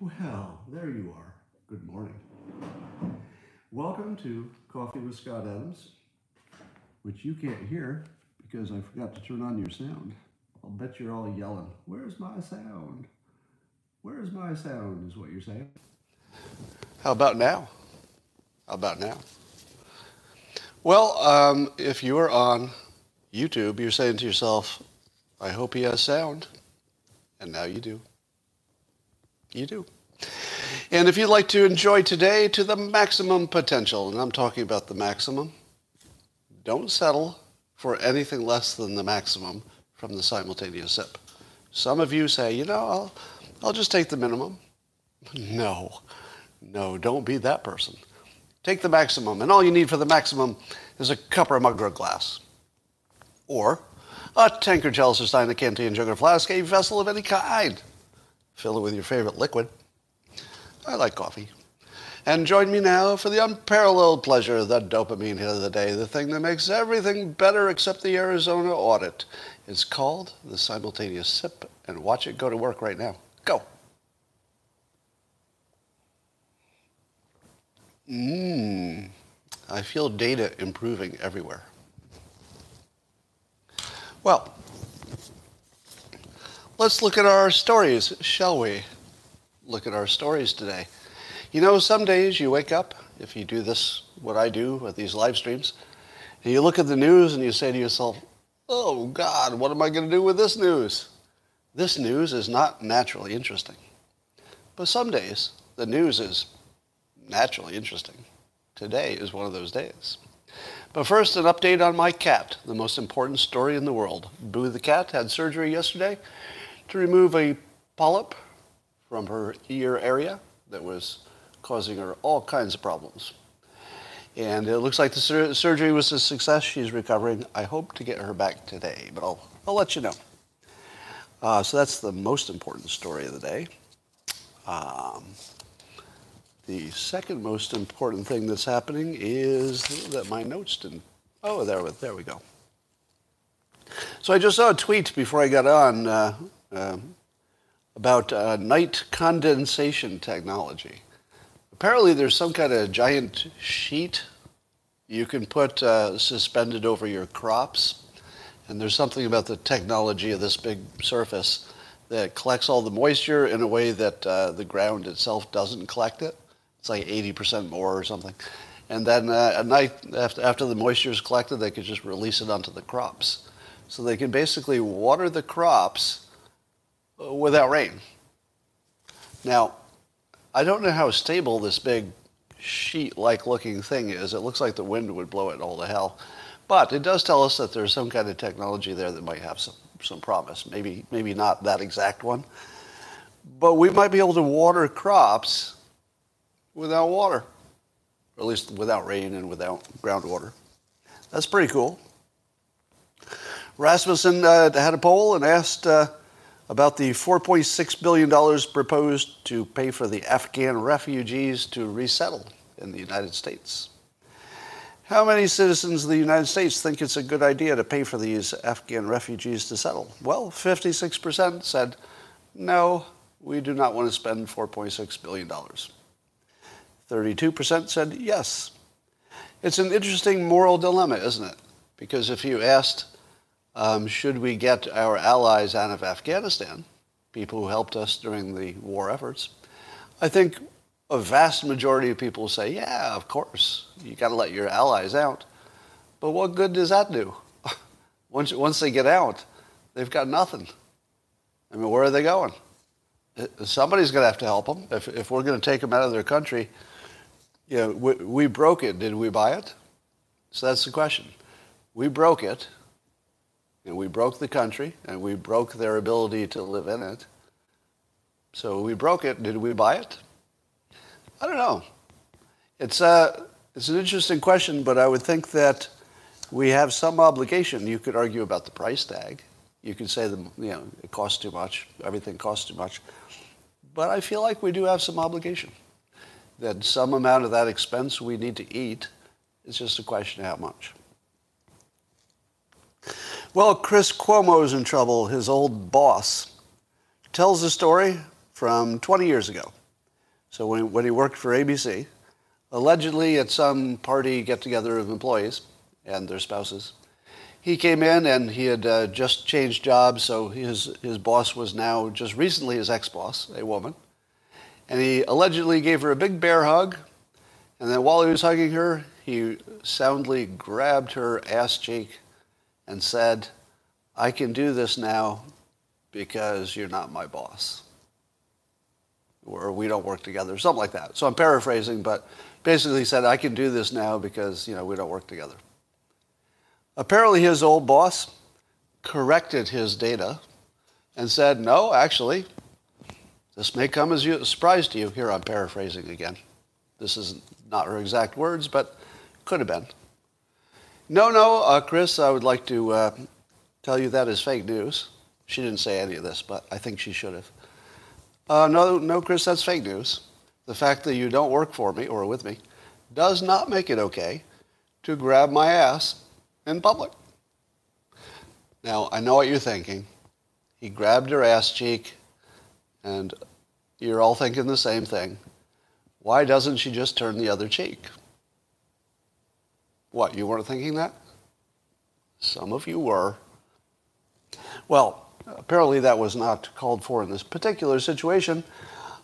Well, there you are. Good morning. Welcome to Coffee with Scott Adams, which you can't hear because I forgot to turn on your sound. I'll bet you're all yelling, Where's my sound? Where's my sound? is what you're saying. How about now? How about now? Well, um, if you are on YouTube, you're saying to yourself, I hope he has sound. And now you do. You do. And if you'd like to enjoy today to the maximum potential, and I'm talking about the maximum, don't settle for anything less than the maximum from the simultaneous sip. Some of you say, you know, I'll, I'll just take the minimum. No, no, don't be that person. Take the maximum, and all you need for the maximum is a cup or a mug or a glass. Or a tankard, chalice, or stein, a canteen, jug, or flask, a vessel of any kind. Fill it with your favorite liquid. I like coffee. And join me now for the unparalleled pleasure, of the dopamine hit of the day, the thing that makes everything better except the Arizona audit. It's called the simultaneous sip, and watch it go to work right now. Go. Mmm. I feel data improving everywhere. Well, let's look at our stories, shall we? Look at our stories today. You know, some days you wake up, if you do this, what I do with these live streams, and you look at the news and you say to yourself, oh God, what am I going to do with this news? This news is not naturally interesting. But some days, the news is naturally interesting. Today is one of those days. But first, an update on my cat, the most important story in the world. Boo the cat had surgery yesterday to remove a polyp from her ear area that was causing her all kinds of problems. And it looks like the sur- surgery was a success. She's recovering. I hope to get her back today, but I'll, I'll let you know. Uh, so that's the most important story of the day. Um, the second most important thing that's happening is that my notes didn't. Oh, there, there we go. So I just saw a tweet before I got on uh, uh, about uh, night condensation technology. Apparently, there's some kind of giant sheet you can put uh, suspended over your crops, and there's something about the technology of this big surface that collects all the moisture in a way that uh, the ground itself doesn't collect it. It's like 80% more or something. And then uh, at night, after, after the moisture is collected, they could just release it onto the crops. So they can basically water the crops without rain. Now, I don't know how stable this big sheet-like looking thing is. It looks like the wind would blow it all to hell. But it does tell us that there's some kind of technology there that might have some, some promise. Maybe, maybe not that exact one. But we might be able to water crops without water, or at least without rain and without groundwater. That's pretty cool. Rasmussen uh, had a poll and asked uh, about the $4.6 billion proposed to pay for the Afghan refugees to resettle in the United States. How many citizens of the United States think it's a good idea to pay for these Afghan refugees to settle? Well, 56% said, no, we do not want to spend $4.6 billion. 32% said yes. It's an interesting moral dilemma, isn't it? Because if you asked, um, should we get our allies out of Afghanistan, people who helped us during the war efforts, I think a vast majority of people say, yeah, of course, you got to let your allies out. But what good does that do? once, once they get out, they've got nothing. I mean, where are they going? Somebody's going to have to help them. If, if we're going to take them out of their country, you know, we, we broke it. Did we buy it? So that's the question. We broke it, and we broke the country, and we broke their ability to live in it. So we broke it. Did we buy it? I don't know. It's, uh, it's an interesting question, but I would think that we have some obligation. You could argue about the price tag. You could say that you know it costs too much. Everything costs too much. But I feel like we do have some obligation that some amount of that expense we need to eat. It's just a question of how much. Well, Chris Cuomo's in trouble. His old boss tells a story from 20 years ago. So when, when he worked for ABC, allegedly at some party get-together of employees and their spouses, he came in and he had uh, just changed jobs, so his, his boss was now just recently his ex-boss, a woman. And he allegedly gave her a big bear hug, and then while he was hugging her, he soundly grabbed her ass cheek and said, I can do this now because you're not my boss. Or we don't work together, something like that. So I'm paraphrasing, but basically said, I can do this now because, you know, we don't work together. Apparently his old boss corrected his data and said, no, actually, this may come as a surprise to you. Here I'm paraphrasing again. This is not her exact words, but could have been. No, no, uh, Chris, I would like to uh, tell you that is fake news. She didn't say any of this, but I think she should have. Uh, no, no, Chris, that's fake news. The fact that you don't work for me or with me does not make it okay to grab my ass in public. Now, I know what you're thinking. He grabbed her ass cheek, and you're all thinking the same thing. Why doesn't she just turn the other cheek? What, you weren't thinking that? Some of you were. Well, apparently that was not called for in this particular situation,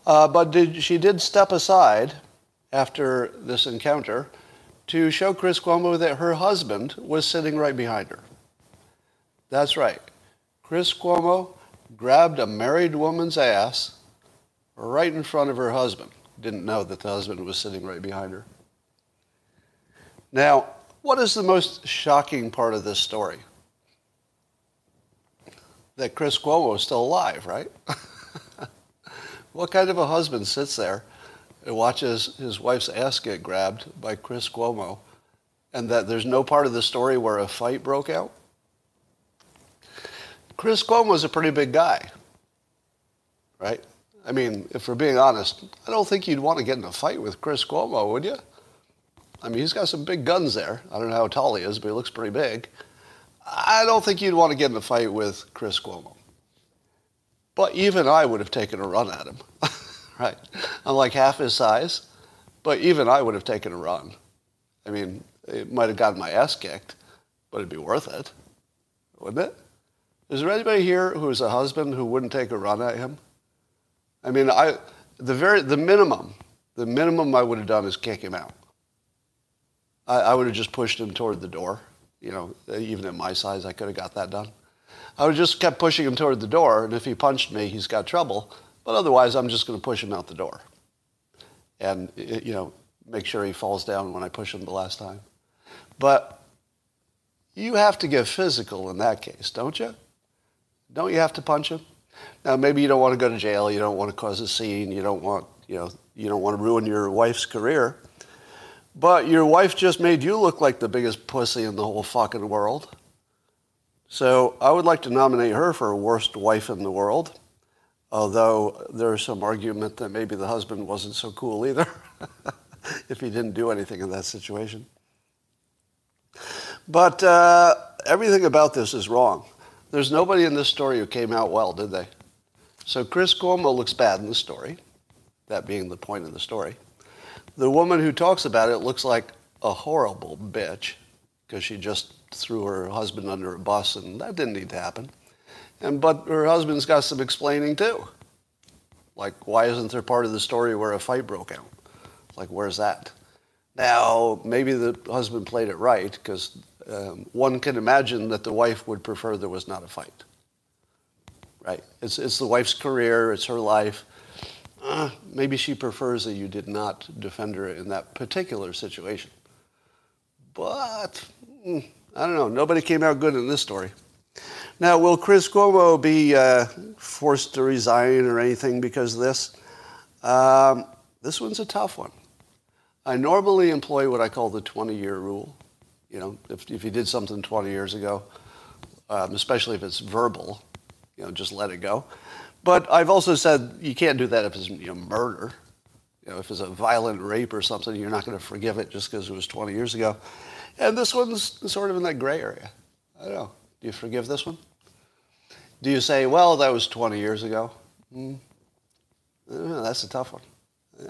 uh, but did, she did step aside after this encounter to show Chris Cuomo that her husband was sitting right behind her. That's right. Chris Cuomo grabbed a married woman's ass right in front of her husband. Didn't know that the husband was sitting right behind her. Now, what is the most shocking part of this story? That Chris Cuomo is still alive, right? what kind of a husband sits there and watches his wife's ass get grabbed by Chris Cuomo and that there's no part of the story where a fight broke out? Chris Cuomo is a pretty big guy, right? I mean, if we're being honest, I don't think you'd want to get in a fight with Chris Cuomo, would you? I mean, he's got some big guns there. I don't know how tall he is, but he looks pretty big. I don't think you'd want to get in a fight with Chris Cuomo. But even I would have taken a run at him, right? I'm like half his size, but even I would have taken a run. I mean, it might have gotten my ass kicked, but it'd be worth it, wouldn't it? Is there anybody here who is a husband who wouldn't take a run at him? I mean, I, the, very, the minimum, the minimum I would have done is kick him out. I, I would have just pushed him toward the door. You know, even at my size, I could have got that done. I would just kept pushing him toward the door, and if he punched me, he's got trouble. But otherwise, I'm just going to push him out the door. And, you know, make sure he falls down when I push him the last time. But you have to get physical in that case, don't you? Don't you have to punch him? Now, maybe you don't want to go to jail. You don't want to cause a scene. You don't want, you know, you don't want to ruin your wife's career. But your wife just made you look like the biggest pussy in the whole fucking world. So I would like to nominate her for worst wife in the world. Although there's some argument that maybe the husband wasn't so cool either, if he didn't do anything in that situation. But uh, everything about this is wrong. There's nobody in this story who came out well, did they? So Chris Cuomo looks bad in the story, that being the point of the story. The woman who talks about it looks like a horrible bitch because she just threw her husband under a bus and that didn't need to happen. And but her husband's got some explaining too. Like why isn't there part of the story where a fight broke out? Like where's that? Now maybe the husband played it right because um, one can imagine that the wife would prefer there was not a fight. Right? It's, it's the wife's career, it's her life. Uh, maybe she prefers that you did not defend her in that particular situation. But, mm, I don't know, nobody came out good in this story. Now, will Chris Cuomo be uh, forced to resign or anything because of this? Um, this one's a tough one. I normally employ what I call the 20 year rule. You know, if, if you did something 20 years ago, um, especially if it's verbal, you know, just let it go. But I've also said you can't do that if it's you know, murder. You know, if it's a violent rape or something, you're not going to forgive it just because it was 20 years ago. And this one's sort of in that gray area. I don't know. Do you forgive this one? Do you say, well, that was 20 years ago? Mm. That's a tough one.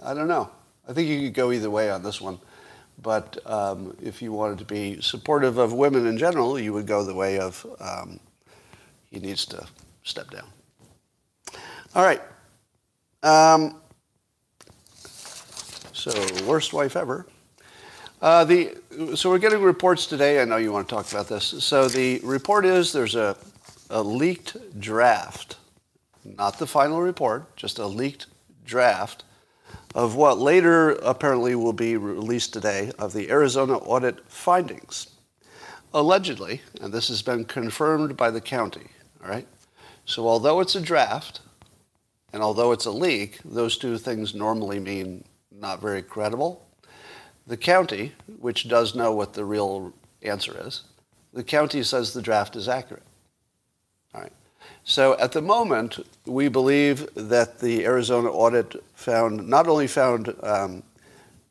I don't know. I think you could go either way on this one. But um, if you wanted to be supportive of women in general, you would go the way of um, he needs to step down. All right. Um, so, worst wife ever. Uh, the, so we're getting reports today. I know you want to talk about this. So the report is there's a, a leaked draft, not the final report, just a leaked draft of what later apparently will be released today of the Arizona audit findings. Allegedly, and this has been confirmed by the county, all right? So although it's a draft and although it's a leak, those two things normally mean not very credible. The county, which does know what the real answer is, the county says the draft is accurate. All right. So at the moment, we believe that the Arizona audit found not only found um,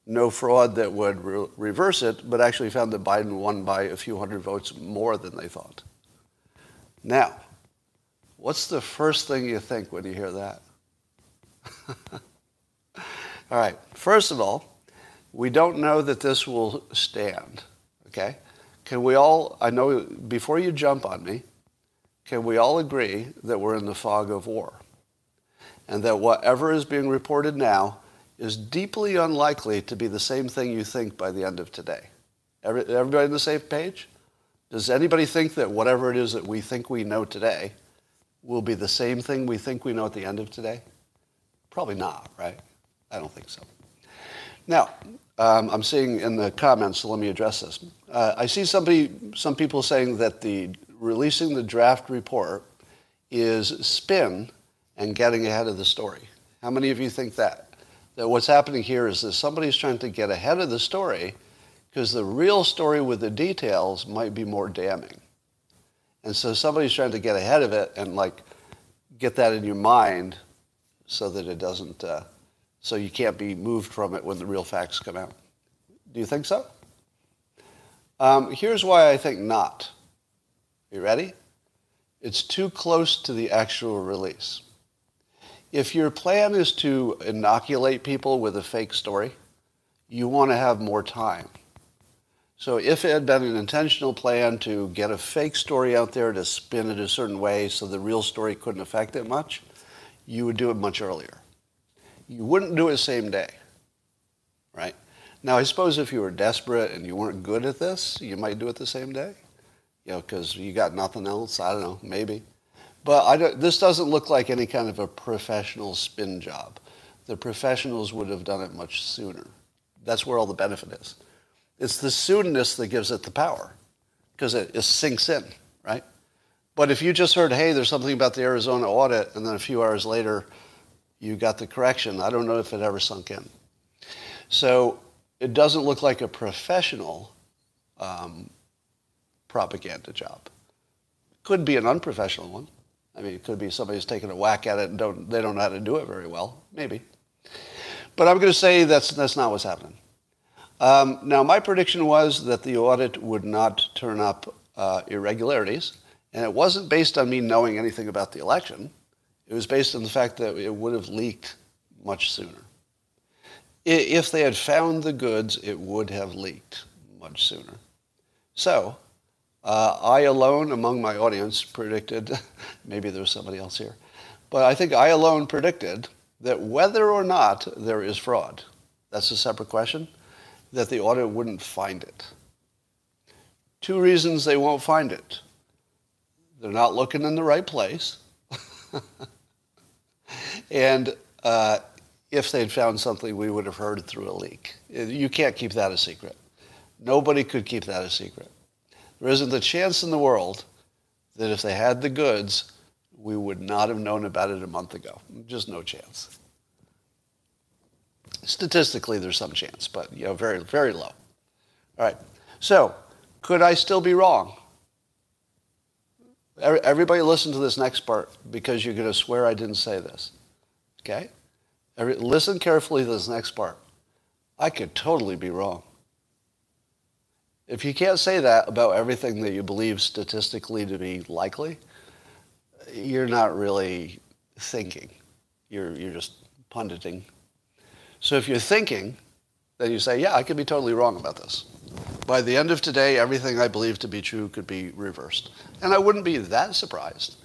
no fraud that would re- reverse it, but actually found that Biden won by a few hundred votes more than they thought. Now, what's the first thing you think when you hear that? all right. First of all, we don't know that this will stand. Okay? Can we all, I know before you jump on me, can we all agree that we're in the fog of war? And that whatever is being reported now is deeply unlikely to be the same thing you think by the end of today. Every, Everybody on the same page? Does anybody think that whatever it is that we think we know today will be the same thing we think we know at the end of today? Probably not, right? I don't think so. Now, um, I'm seeing in the comments, so let me address this. Uh, I see somebody, some people saying that the releasing the draft report is spin and getting ahead of the story. How many of you think that? That what's happening here is that somebody's trying to get ahead of the story because the real story with the details might be more damning. And so somebody's trying to get ahead of it and like get that in your mind so that it doesn't, uh, so you can't be moved from it when the real facts come out. Do you think so? Um, here's why I think not. You ready? It's too close to the actual release. If your plan is to inoculate people with a fake story, you want to have more time. So if it had been an intentional plan to get a fake story out there to spin it a certain way so the real story couldn't affect it much, you would do it much earlier. You wouldn't do it the same day, right? Now, I suppose if you were desperate and you weren't good at this, you might do it the same day you know, because you got nothing else. I don't know, maybe. But I don't, this doesn't look like any kind of a professional spin job. The professionals would have done it much sooner. That's where all the benefit is. It's the soonness that gives it the power because it, it sinks in, right? But if you just heard, hey, there's something about the Arizona audit, and then a few hours later you got the correction, I don't know if it ever sunk in. So it doesn't look like a professional um, propaganda job. Could be an unprofessional one. I mean, it could be somebody who's taking a whack at it and don't, they don't know how to do it very well. Maybe. But I'm going to say that's, that's not what's happening. Um, now, my prediction was that the audit would not turn up uh, irregularities, and it wasn't based on me knowing anything about the election. It was based on the fact that it would have leaked much sooner. If they had found the goods, it would have leaked much sooner. So, uh, I alone among my audience predicted, maybe there's somebody else here, but I think I alone predicted that whether or not there is fraud, that's a separate question, that the audit wouldn't find it. Two reasons they won't find it. They're not looking in the right place. and uh, if they'd found something, we would have heard it through a leak. You can't keep that a secret. Nobody could keep that a secret. There isn't a chance in the world that if they had the goods, we would not have known about it a month ago. Just no chance. Statistically, there's some chance, but you know, very, very low. All right. So, could I still be wrong? Everybody listen to this next part because you're going to swear I didn't say this. Okay? Every, listen carefully to this next part. I could totally be wrong. If you can't say that about everything that you believe statistically to be likely, you're not really thinking. You're, you're just punditing. So if you're thinking, then you say, yeah, I could be totally wrong about this. By the end of today, everything I believe to be true could be reversed. And I wouldn't be that surprised.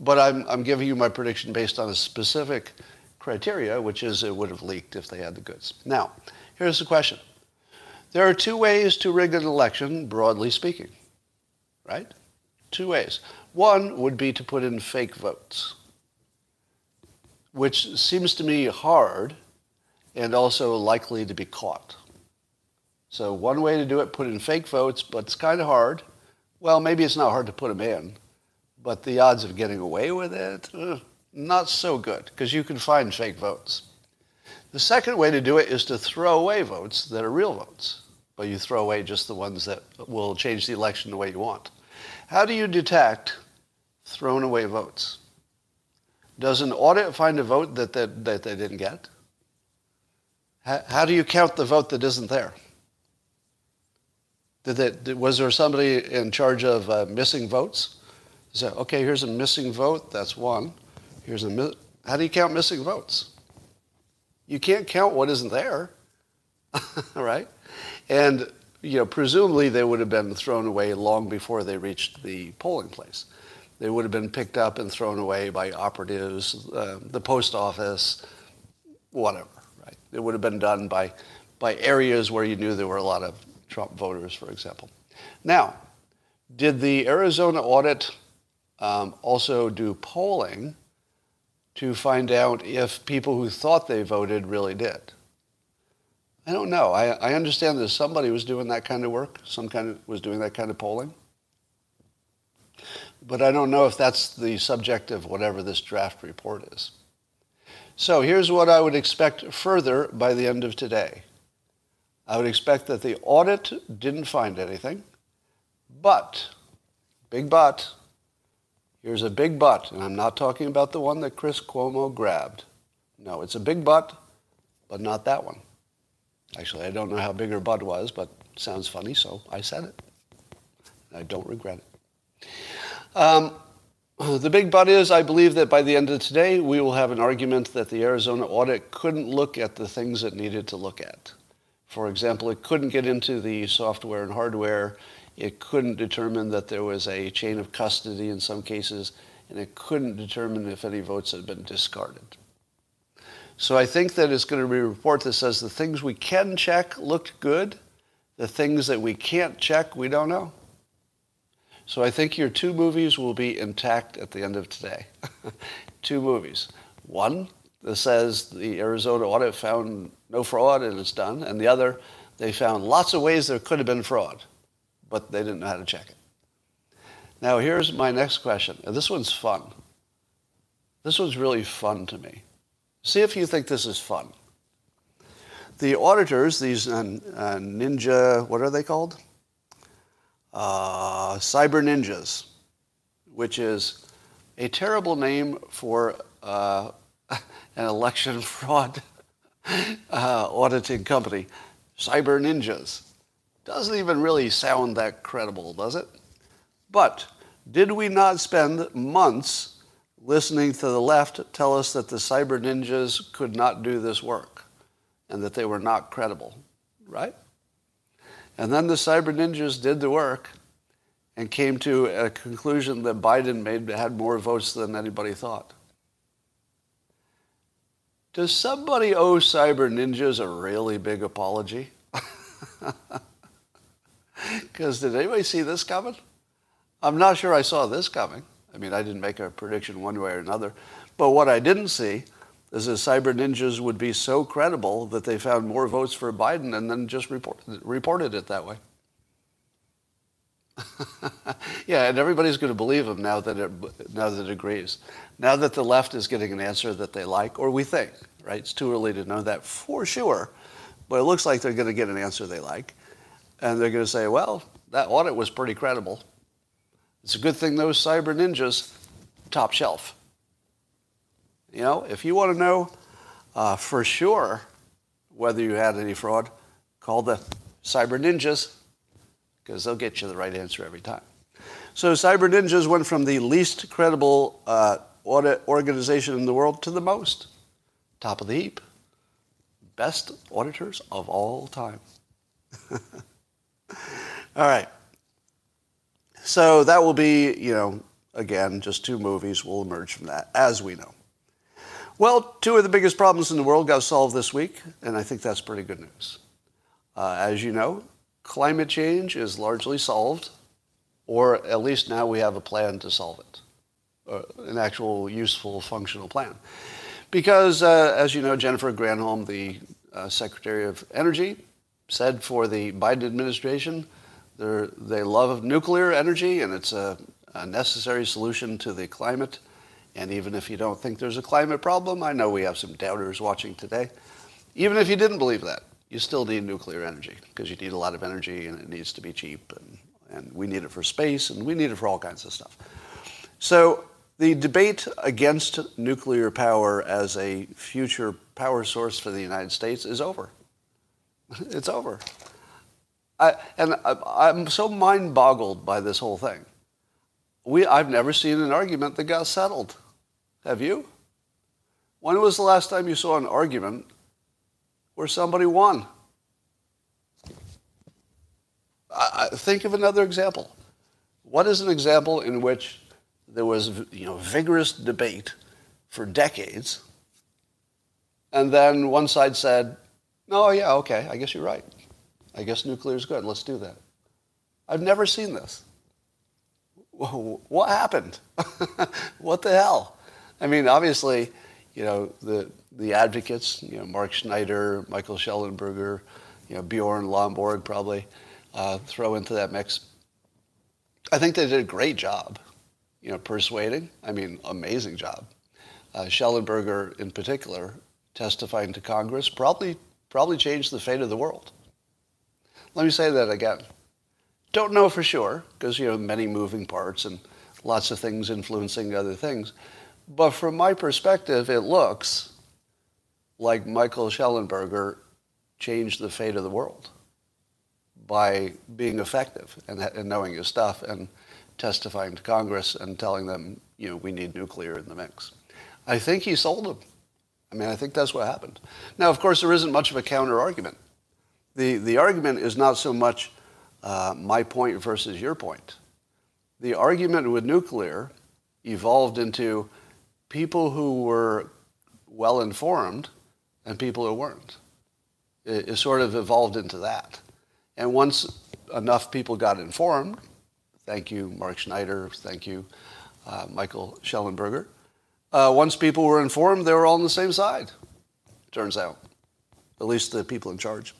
But I'm, I'm giving you my prediction based on a specific criteria, which is it would have leaked if they had the goods. Now, here's the question. There are two ways to rig an election, broadly speaking, right? Two ways. One would be to put in fake votes, which seems to me hard and also likely to be caught. So one way to do it, put in fake votes, but it's kind of hard. Well, maybe it's not hard to put them in, but the odds of getting away with it, uh, not so good, because you can find fake votes. The second way to do it is to throw away votes that are real votes, but you throw away just the ones that will change the election the way you want. How do you detect thrown away votes? Does an audit find a vote that, that, that they didn't get? How, how do you count the vote that isn't there? Did that, was there somebody in charge of uh, missing votes? So, okay, here's a missing vote. That's one. Here's a. How do you count missing votes? You can't count what isn't there, right? And you know, presumably they would have been thrown away long before they reached the polling place. They would have been picked up and thrown away by operatives, uh, the post office, whatever. Right? It would have been done by by areas where you knew there were a lot of Trump voters, for example. Now, did the Arizona audit um, also do polling to find out if people who thought they voted really did? I don't know. I, I understand that somebody was doing that kind of work, some kind of was doing that kind of polling. But I don't know if that's the subject of whatever this draft report is. So here's what I would expect further by the end of today. I would expect that the audit didn't find anything, but, big but, here's a big but, and I'm not talking about the one that Chris Cuomo grabbed. No, it's a big but, but not that one. Actually, I don't know how big her butt was, but sounds funny, so I said it. I don't regret it. Um, the big but is I believe that by the end of today, we will have an argument that the Arizona audit couldn't look at the things it needed to look at. For example, it couldn't get into the software and hardware. It couldn't determine that there was a chain of custody in some cases, and it couldn't determine if any votes had been discarded. So I think that it's going to be a report that says the things we can check looked good, the things that we can't check, we don't know. So I think your two movies will be intact at the end of today. two movies. One that says the Arizona audit found no fraud and it's done, and the other, they found lots of ways there could have been fraud, but they didn't know how to check it. Now, here's my next question. And this one's fun. This one's really fun to me. See if you think this is fun. The auditors, these uh, uh, ninja, what are they called? Uh, cyber ninjas, which is a terrible name for uh, an election fraud uh, auditing company, Cyber Ninjas. Doesn't even really sound that credible, does it? But did we not spend months listening to the left tell us that the Cyber Ninjas could not do this work and that they were not credible, right? And then the Cyber Ninjas did the work and came to a conclusion that Biden made had more votes than anybody thought. Does somebody owe cyber ninjas a really big apology? Because did anybody see this coming? I'm not sure I saw this coming. I mean, I didn't make a prediction one way or another. But what I didn't see is that cyber ninjas would be so credible that they found more votes for Biden and then just report, reported it that way. yeah, and everybody's going to believe him now that it now that it agrees. Now that the left is getting an answer that they like, or we think, right? It's too early to know that for sure, but it looks like they're going to get an answer they like, and they're going to say, "Well, that audit was pretty credible. It's a good thing those cyber ninjas, top shelf." You know, if you want to know uh, for sure whether you had any fraud, call the cyber ninjas because they'll get you the right answer every time. So Cyber Ninjas went from the least credible uh, audit organization in the world to the most, top of the heap. best auditors of all time. all right. So that will be, you know, again, just two movies will emerge from that, as we know. Well, two of the biggest problems in the world got solved this week, and I think that's pretty good news. Uh, as you know, climate change is largely solved, or at least now we have a plan to solve it, an actual useful, functional plan. Because, uh, as you know, Jennifer Granholm, the uh, Secretary of Energy, said for the Biden administration, they love nuclear energy and it's a, a necessary solution to the climate. And even if you don't think there's a climate problem, I know we have some doubters watching today. Even if you didn't believe that, you still need nuclear energy because you need a lot of energy and it needs to be cheap and, and we need it for space and we need it for all kinds of stuff. So the debate against nuclear power as a future power source for the United States is over. It's over. I, and I, am so mind boggled by this whole thing. We, I've never seen an argument that got settled. Have you? When was the last time you saw an argument where somebody won? I, I think of another example. What is an example in which there was you know, vigorous debate for decades, and then one side said, no, yeah, okay, I guess you're right. I guess nuclear is good. Let's do that. I've never seen this. What happened? what the hell? I mean, obviously, you know, the, the advocates, you know, Mark Schneider, Michael Shellenberger, you know, Bjorn Lomborg probably uh, throw into that mix. I think they did a great job, you know, persuading. I mean, amazing job. Uh, Shellenberger, in particular, testifying to Congress, probably probably changed the fate of the world. Let me say that again. Don't know for sure because you know many moving parts and lots of things influencing other things. But from my perspective, it looks like Michael Shellenberger changed the fate of the world by being effective and, and knowing his stuff and testifying to Congress and telling them, you know, we need nuclear in the mix. I think he sold them. I mean, I think that's what happened. Now, of course, there isn't much of a counter argument. The, the argument is not so much uh, my point versus your point. The argument with nuclear evolved into people who were well informed and people who weren't. It, it sort of evolved into that. And once enough people got informed, thank you, Mark Schneider, thank you, uh, Michael Shellenberger. uh, once people were informed, they were all on the same side, turns out, at least the people in charge.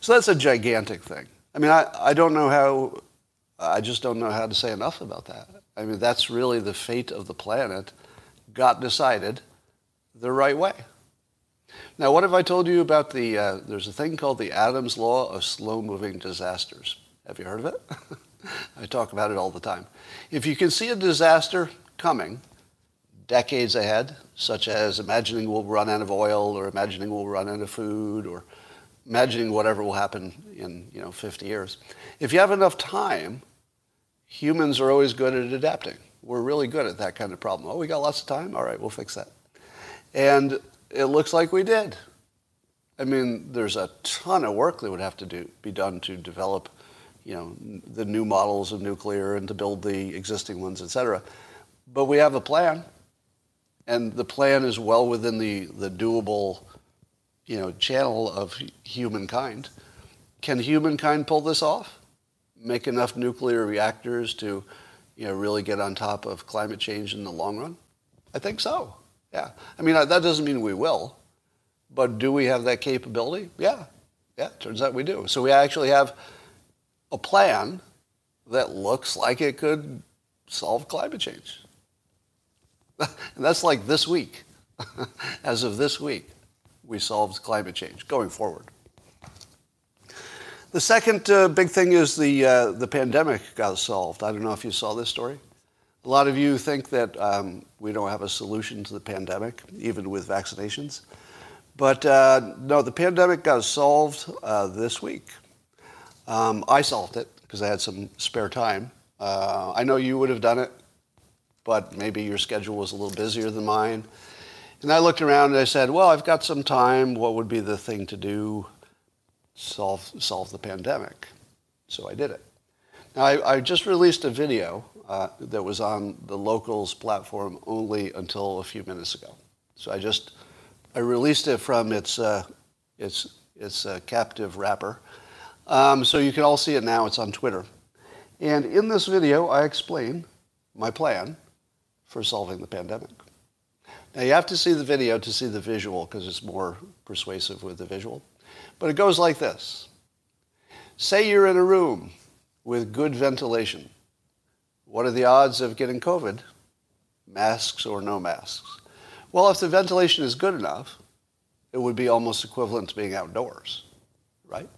So that's a gigantic thing. I mean, I, I don't know how, I just don't know how to say enough about that. I mean, that's really the fate of the planet got decided the right way. Now, what have I told you about the, uh, there's a thing called the Adams Law of Slow Moving Disasters. Have you heard of it? I talk about it all the time. If you can see a disaster coming, decades ahead, such as imagining we'll run out of oil or imagining we'll run out of food or imagining whatever will happen in you know 50 years. If you have enough time, humans are always good at adapting. We're really good at that kind of problem. Oh, we got lots of time? All right, we'll fix that. And it looks like we did. I mean, there's a ton of work that would have to do, be done to develop, you know, the new models of nuclear and to build the existing ones, et cetera. But we have a plan and the plan is well within the, the doable you know, channel of humankind. Can humankind pull this off? Make enough nuclear reactors to you know, really get on top of climate change in the long run? I think so. Yeah. I mean, that doesn't mean we will, but do we have that capability? Yeah. Yeah, turns out we do. So we actually have a plan that looks like it could solve climate change. and that's like this week. As of this week, we solved climate change going forward. The second uh, big thing is the, uh, the pandemic got solved. I don't know if you saw this story. A lot of you think that um, we don't have a solution to the pandemic, even with vaccinations. But uh, no, the pandemic got solved uh, this week. Um, I solved it because I had some spare time. Uh, I know you would have done it but maybe your schedule was a little busier than mine. And I looked around and I said, well, I've got some time. What would be the thing to do? Solve, solve the pandemic. So I did it. Now, I, I just released a video uh, that was on the locals platform only until a few minutes ago. So I just I released it from its uh, its its uh, captive wrapper, um, so you can all see it now. It's on Twitter, and in this video I explain my plan for solving the pandemic. Now you have to see the video to see the visual because it's more persuasive with the visual, but it goes like this. Say you're in a room with good ventilation. What are the odds of getting COVID? Masks or no masks? Well, if the ventilation is good enough, it would be almost equivalent to being outdoors, right?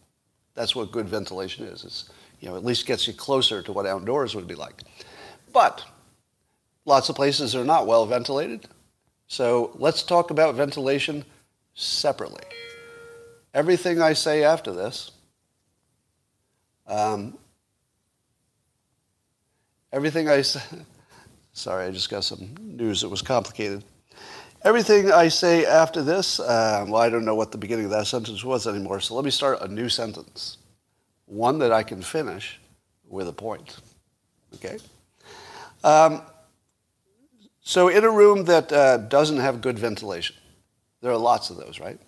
That's what good ventilation is. It's, you know, at least gets you closer to what outdoors would be like. But lots of places are not well ventilated. So let's talk about ventilation separately. Everything I say after this, um, everything I say, sorry, I just got some news that was complicated. Everything I say after this, uh, well, I don't know what the beginning of that sentence was anymore, so let me start a new sentence. One that I can finish with a point. Okay? Um, so, in a room that uh, doesn't have good ventilation, there are lots of those, right?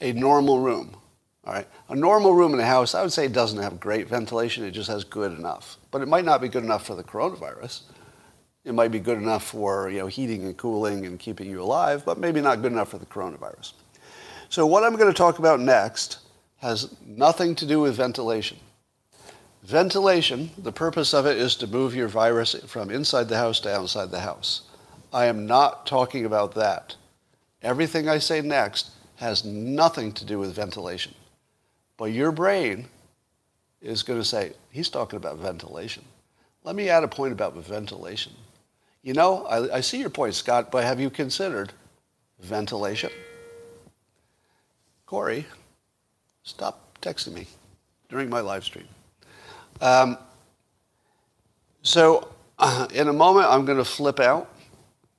A normal room, all right? A normal room in a house, I would say, it doesn't have great ventilation, it just has good enough. But it might not be good enough for the coronavirus. It might be good enough for you know, heating and cooling and keeping you alive, but maybe not good enough for the coronavirus. So, what I'm going to talk about next has nothing to do with ventilation. Ventilation, the purpose of it is to move your virus from inside the house to outside the house. I am not talking about that. Everything I say next has nothing to do with ventilation. But your brain is going to say, he's talking about ventilation. Let me add a point about ventilation. You know, I, I see your point, Scott, but have you considered ventilation? Corey, stop texting me during my live stream. Um, so, uh, in a moment, I'm going to flip out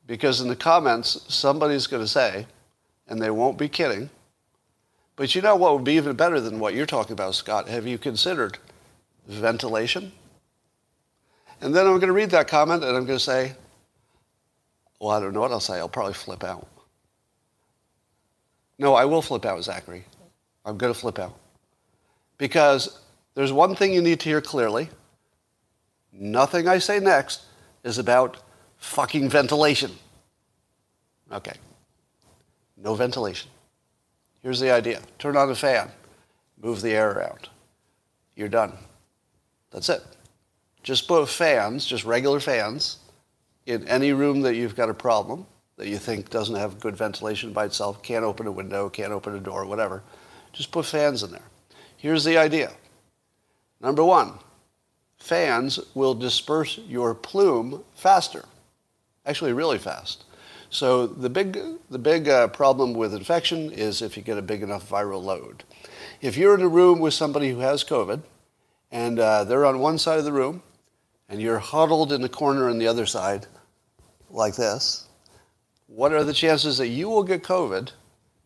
because in the comments, somebody's going to say, and they won't be kidding, but you know what would be even better than what you're talking about, Scott? Have you considered ventilation? And then I'm going to read that comment and I'm going to say, well, I don't know what I'll say. I'll probably flip out. No, I will flip out, Zachary. I'm going to flip out. Because there's one thing you need to hear clearly. Nothing I say next is about fucking ventilation. Okay. No ventilation. Here's the idea turn on a fan, move the air around. You're done. That's it. Just put fans, just regular fans, in any room that you've got a problem that you think doesn't have good ventilation by itself, can't open a window, can't open a door, whatever, just put fans in there. Here's the idea. Number one, fans will disperse your plume faster, actually really fast. So the big, the big uh, problem with infection is if you get a big enough viral load. If you're in a room with somebody who has COVID and uh, they're on one side of the room and you're huddled in the corner on the other side, like this, what are the chances that you will get COVID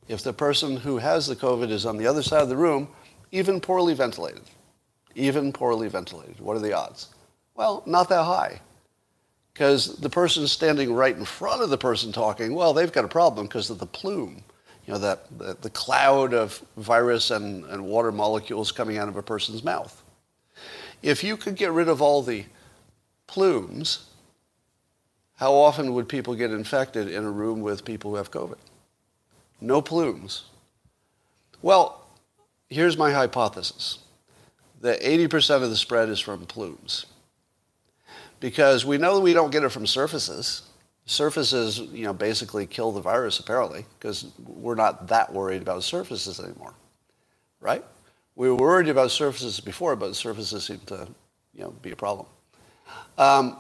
if the person who has the COVID is on the other side of the room, even poorly ventilated? Even poorly ventilated. What are the odds? Well, not that high. Because the person standing right in front of the person talking, well, they've got a problem because of the plume. You know, that, the, the cloud of virus and, and water molecules coming out of a person's mouth. If you could get rid of all the plumes how often would people get infected in a room with people who have COVID? No plumes. Well, here's my hypothesis that 80% of the spread is from plumes. Because we know that we don't get it from surfaces. Surfaces, you know, basically kill the virus apparently, because we're not that worried about surfaces anymore. Right? We were worried about surfaces before, but surfaces seem to, you know, be a problem. Um,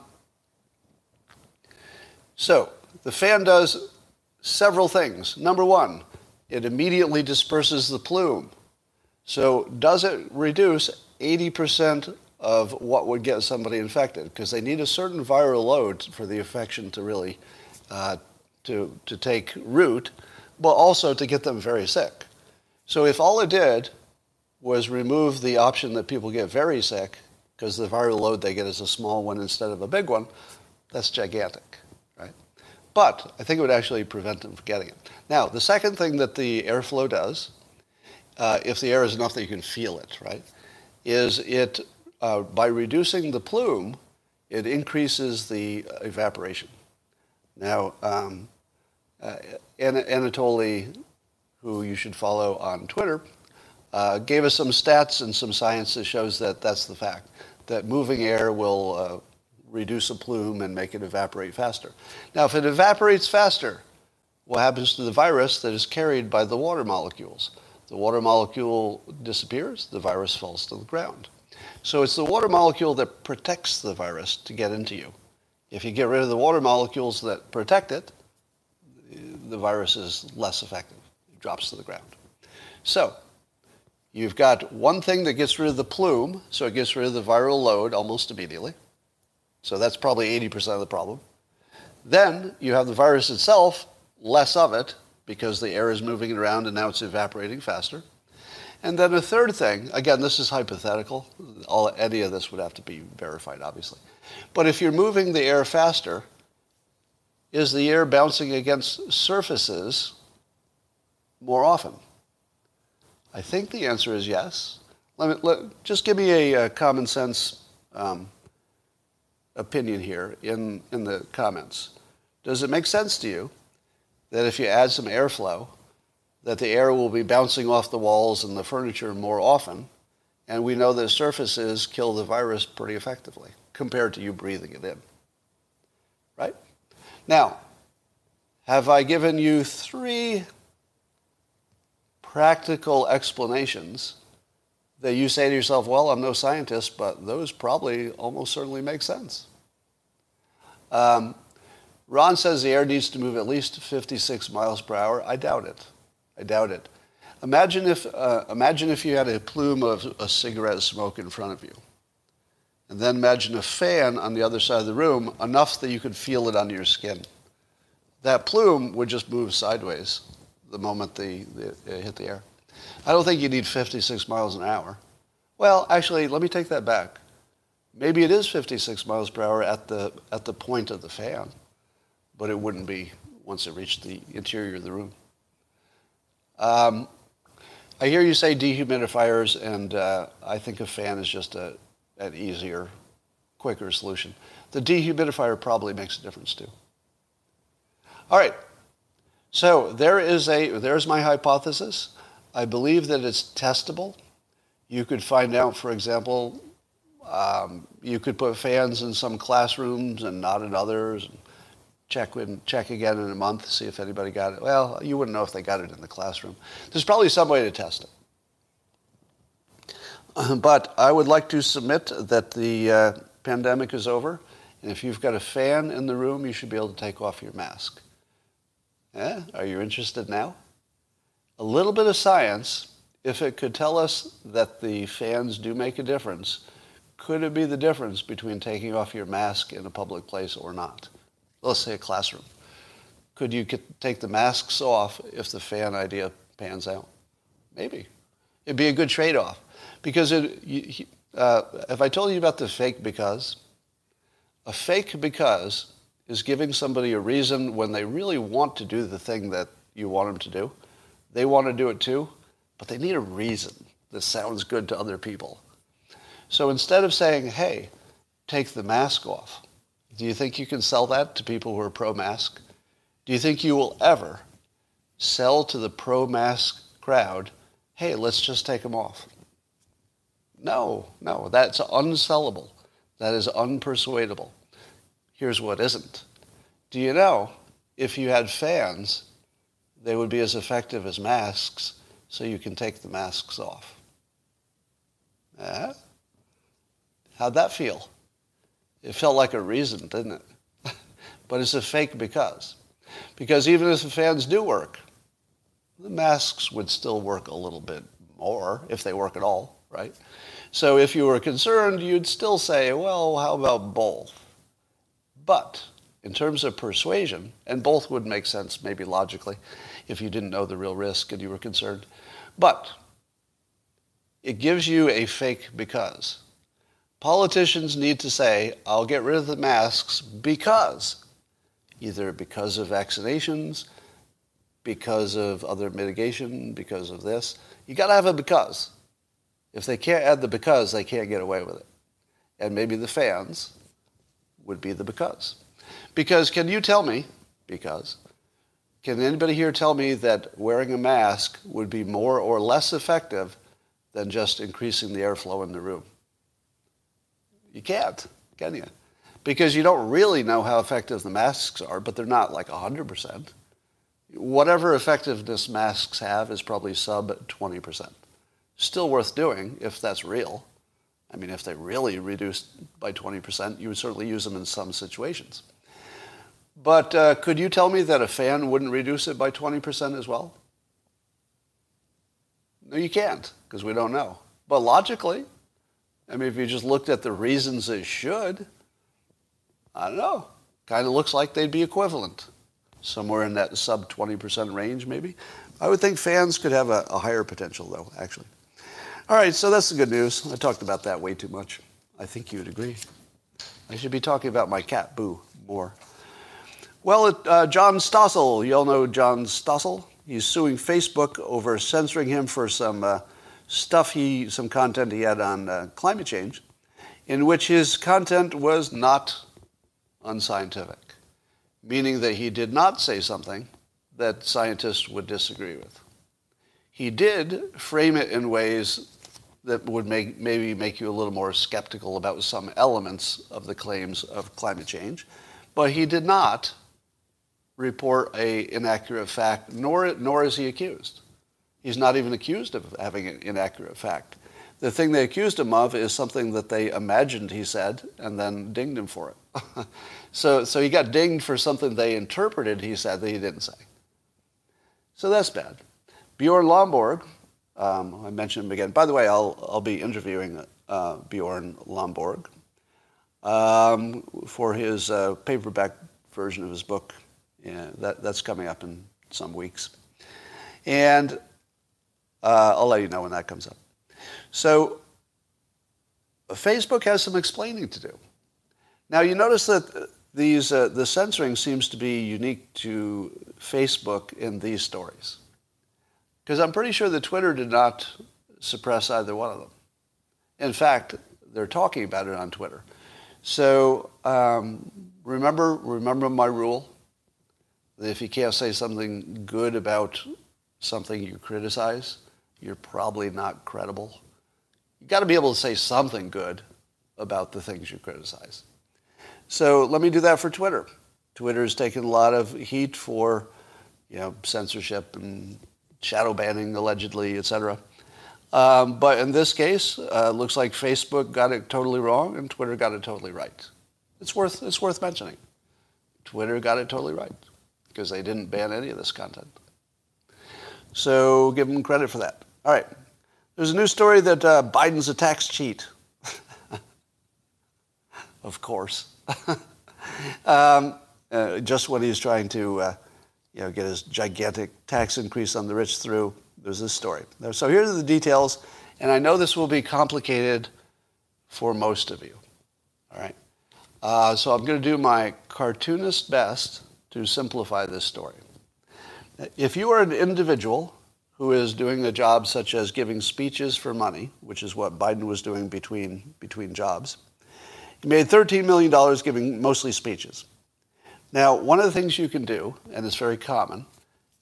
so the fan does several things. Number one, it immediately disperses the plume. So does it reduce 80% of what would get somebody infected? Because they need a certain viral load for the infection to really uh, to, to take root, but also to get them very sick. So if all it did was remove the option that people get very sick, because the viral load they get is a small one instead of a big one, that's gigantic? But I think it would actually prevent them from getting it. Now, the second thing that the airflow does, uh, if the air is enough that you can feel it, right, is it, uh, by reducing the plume, it increases the evaporation. Now, um, uh, Anatoly, who you should follow on Twitter, uh, gave us some stats and some science that shows that that's the fact, that moving air will uh, reduce a plume and make it evaporate faster. Now, if it evaporates faster, what happens to the virus that is carried by the water molecules? The water molecule disappears, the virus falls to the ground. So it's the water molecule that protects the virus to get into you. If you get rid of the water molecules that protect it, the virus is less effective. It drops to the ground. So you've got one thing that gets rid of the plume, so it gets rid of the viral load almost immediately. So that's probably 80% of the problem. Then you have the virus itself, less of it, because the air is moving it around and now it's evaporating faster. And then a third thing, again, this is hypothetical. All, any of this would have to be verified, obviously. But if you're moving the air faster, is the air bouncing against surfaces more often? I think the answer is yes. Let me, let, just give me a, a common sense um, opinion here in, in the comments. Does it make sense to you that if you add some airflow, that the air will be bouncing off the walls and the furniture more often, and we know that surfaces kill the virus pretty effectively compared to you breathing it in. Right? Now, have I given you three practical explanations that you say to yourself, well, I'm no scientist, but those probably almost certainly make sense? Um, Ron says the air needs to move at least 56 miles per hour. I doubt it. I doubt it. Imagine if, uh, imagine if you had a plume of a cigarette smoke in front of you. And then imagine a fan on the other side of the room, enough that you could feel it on your skin. That plume would just move sideways the moment the, the, it hit the air. I don't think you need 56 miles an hour. Well, actually, let me take that back. Maybe it is 56 miles per hour at the, at the point of the fan, but it wouldn't be once it reached the interior of the room. Um, I hear you say dehumidifiers, and uh, I think a fan is just a, an easier, quicker solution. The dehumidifier probably makes a difference too. All right. So there is a there's my hypothesis. I believe that it's testable. You could find out, for example, um, you could put fans in some classrooms and not in others. And check in, check again in a month, to see if anybody got it. Well, you wouldn't know if they got it in the classroom. There's probably some way to test it. But I would like to submit that the uh, pandemic is over, and if you've got a fan in the room, you should be able to take off your mask. Yeah? Are you interested now? A little bit of science, if it could tell us that the fans do make a difference, could it be the difference between taking off your mask in a public place or not? Let's say a classroom. Could you take the masks off if the fan idea pans out? Maybe. It'd be a good trade-off. Because it, uh, if I told you about the fake because, a fake because is giving somebody a reason when they really want to do the thing that you want them to do. They want to do it too, but they need a reason that sounds good to other people. So instead of saying, hey, take the mask off, do you think you can sell that to people who are pro-mask? Do you think you will ever sell to the pro-mask crowd, hey, let's just take them off? No, no, that's unsellable. That is unpersuadable. Here's what isn't. Do you know if you had fans, they would be as effective as masks, so you can take the masks off? Yeah? How'd that feel? It felt like a reason, didn't it? but it's a fake because. Because even if the fans do work, the masks would still work a little bit more, if they work at all, right? So if you were concerned, you'd still say, well, how about both? But in terms of persuasion, and both would make sense maybe logically if you didn't know the real risk and you were concerned. But it gives you a fake because. Politicians need to say, I'll get rid of the masks because, either because of vaccinations, because of other mitigation, because of this. You got to have a because. If they can't add the because, they can't get away with it. And maybe the fans would be the because. Because can you tell me, because, can anybody here tell me that wearing a mask would be more or less effective than just increasing the airflow in the room? You can't, can you? Because you don't really know how effective the masks are, but they're not like 100%. Whatever effectiveness masks have is probably sub 20%. Still worth doing if that's real. I mean, if they really reduced by 20%, you would certainly use them in some situations. But uh, could you tell me that a fan wouldn't reduce it by 20% as well? No, you can't, because we don't know. But logically, I mean, if you just looked at the reasons it should, I don't know. Kind of looks like they'd be equivalent, somewhere in that sub 20% range, maybe. I would think fans could have a, a higher potential, though, actually. All right, so that's the good news. I talked about that way too much. I think you'd agree. I should be talking about my cat, Boo, more. Well, uh, John Stossel, you all know John Stossel. He's suing Facebook over censoring him for some uh, stuff he, some content he had on uh, climate change, in which his content was not unscientific, meaning that he did not say something that scientists would disagree with. He did frame it in ways that would make, maybe make you a little more skeptical about some elements of the claims of climate change, but he did not report a inaccurate fact, nor, nor is he accused. He's not even accused of having an inaccurate fact. The thing they accused him of is something that they imagined he said and then dinged him for it. so, so he got dinged for something they interpreted he said that he didn't say. So that's bad. Bjorn Lomborg, um, I mentioned him again. By the way, I'll, I'll be interviewing uh, Bjorn Lomborg um, for his uh, paperback version of his book, yeah, that, that's coming up in some weeks. And uh, I'll let you know when that comes up. So Facebook has some explaining to do. Now you notice that these, uh, the censoring seems to be unique to Facebook in these stories. Because I'm pretty sure that Twitter did not suppress either one of them. In fact, they're talking about it on Twitter. So um, remember, remember my rule if you can't say something good about something you criticize, you're probably not credible. You've got to be able to say something good about the things you criticize. So let me do that for Twitter. Twitter has taken a lot of heat for, you know, censorship and shadow banning allegedly, etc. Um, but in this case, uh, looks like Facebook got it totally wrong and Twitter got it totally right. It's worth, it's worth mentioning. Twitter got it totally right because they didn't ban any of this content. So give them credit for that. All right. There's a new story that uh, Biden's a tax cheat. of course. um, uh, just when he's trying to uh, you know, get his gigantic tax increase on the rich through, there's this story. So here are the details, and I know this will be complicated for most of you. All right. Uh, so I'm going to do my cartoonist best to simplify this story. If you are an individual who is doing a job such as giving speeches for money, which is what Biden was doing between, between jobs, he made $13 million giving mostly speeches. Now, one of the things you can do, and it's very common,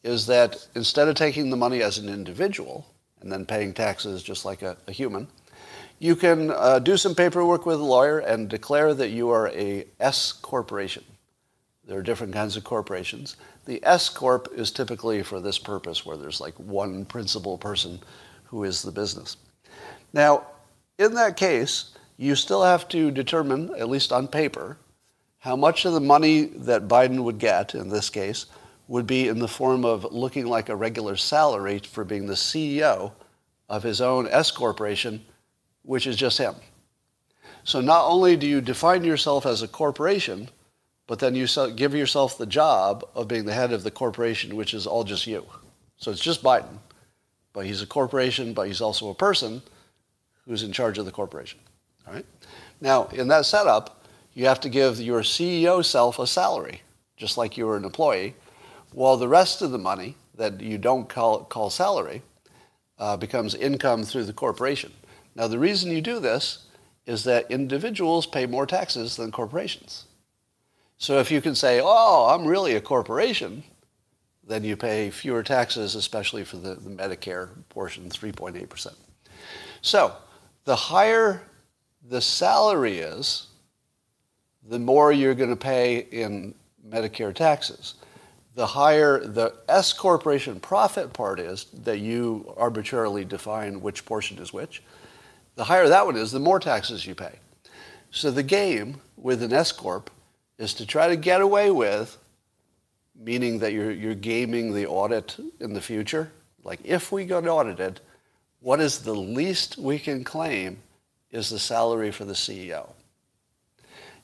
is that instead of taking the money as an individual and then paying taxes just like a, a human, you can uh, do some paperwork with a lawyer and declare that you are a S corporation. There are different kinds of corporations. The S Corp is typically for this purpose, where there's like one principal person who is the business. Now, in that case, you still have to determine, at least on paper, how much of the money that Biden would get, in this case, would be in the form of looking like a regular salary for being the CEO of his own S corporation, which is just him. So not only do you define yourself as a corporation, but then you give yourself the job of being the head of the corporation, which is all just you. So it's just Biden, but he's a corporation, but he's also a person who's in charge of the corporation. All right. Now, in that setup, you have to give your CEO self a salary, just like you were an employee, while the rest of the money that you don't call, call salary uh, becomes income through the corporation. Now, the reason you do this is that individuals pay more taxes than corporations. So if you can say, oh, I'm really a corporation, then you pay fewer taxes, especially for the, the Medicare portion, 3.8%. So the higher the salary is, the more you're going to pay in Medicare taxes. The higher the S corporation profit part is that you arbitrarily define which portion is which, the higher that one is, the more taxes you pay. So the game with an S corp is to try to get away with, meaning that you're, you're gaming the audit in the future. Like if we get audited, what is the least we can claim is the salary for the CEO.